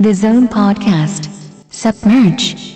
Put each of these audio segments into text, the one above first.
The Zone Podcast. Submerge.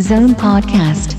Submerge. own Podcast.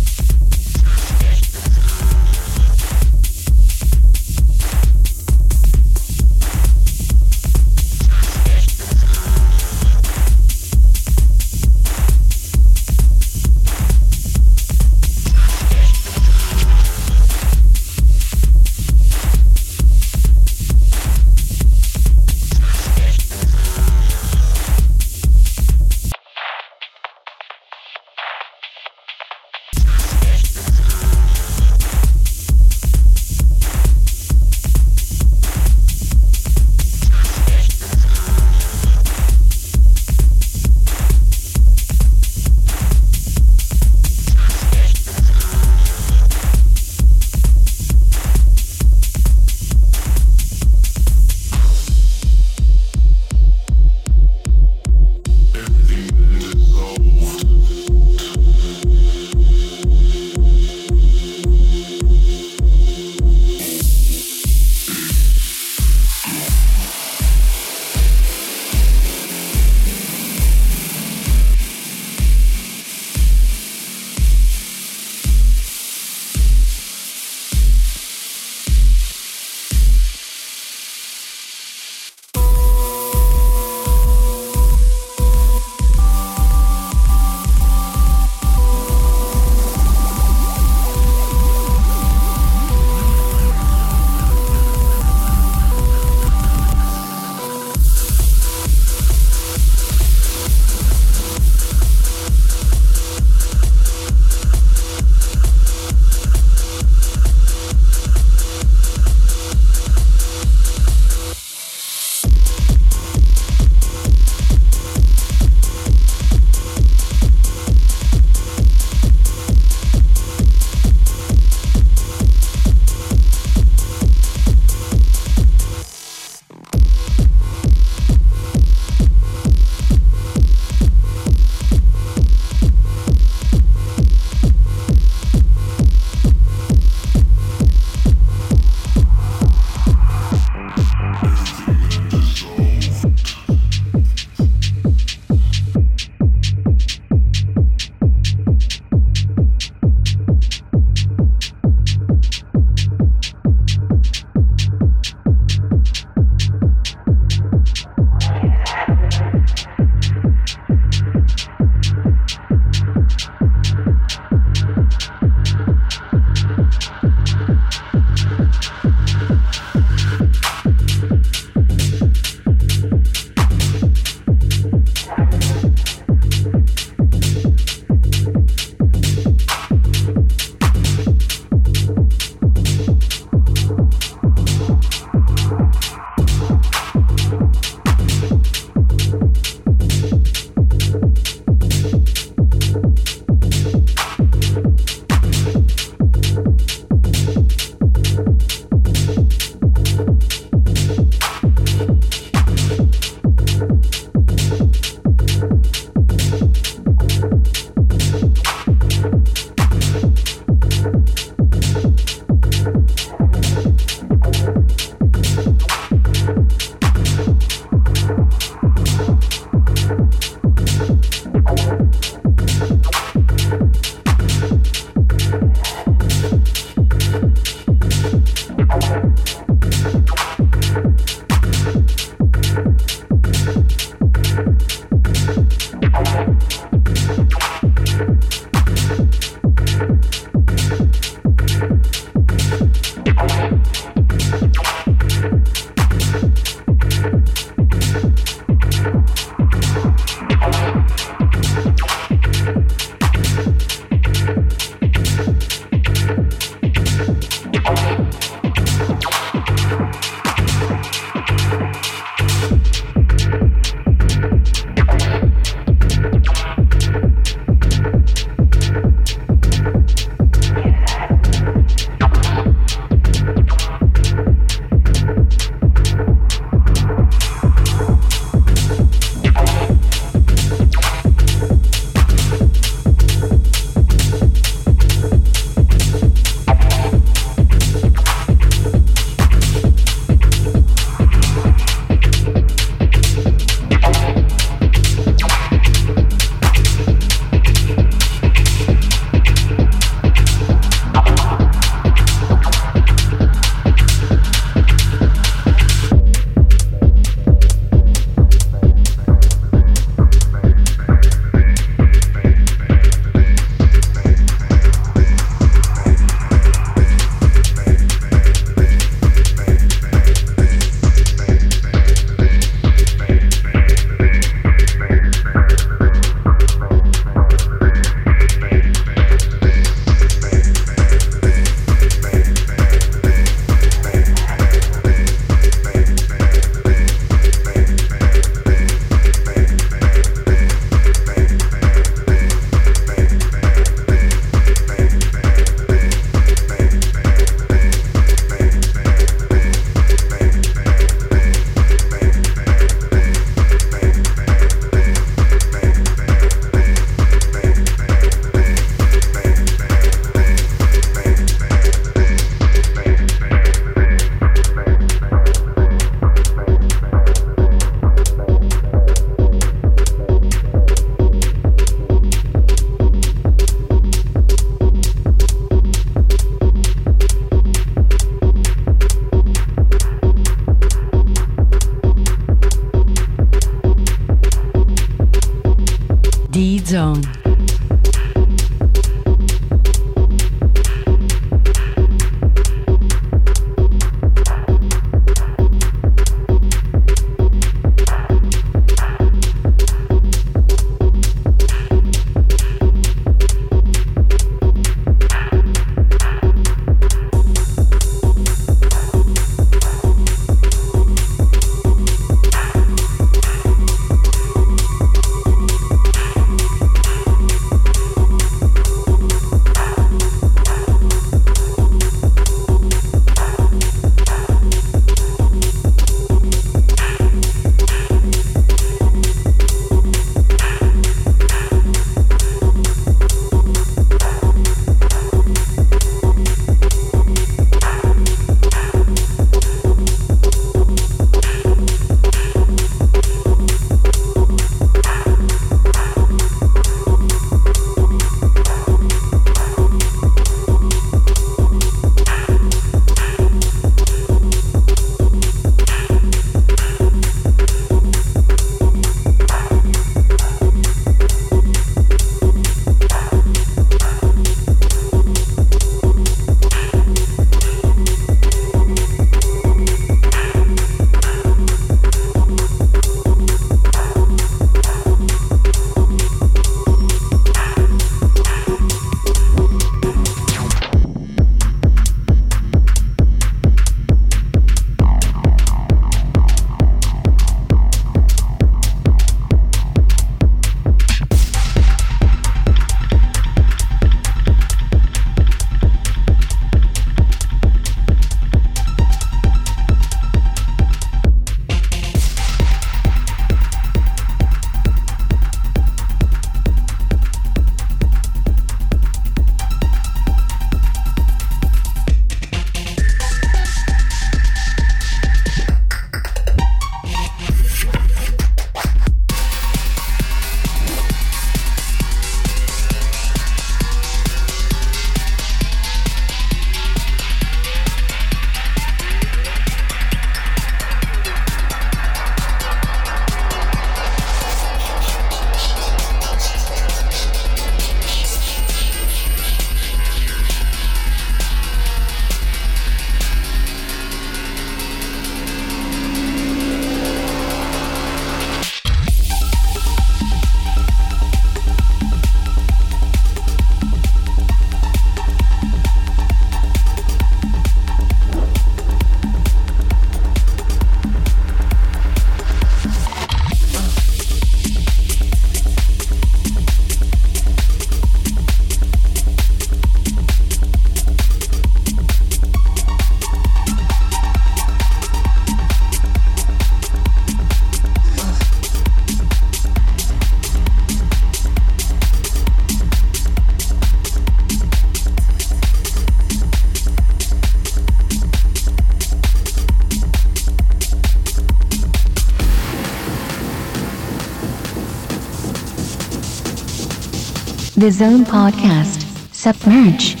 The Zone Podcast. Submerge.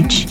Submerge.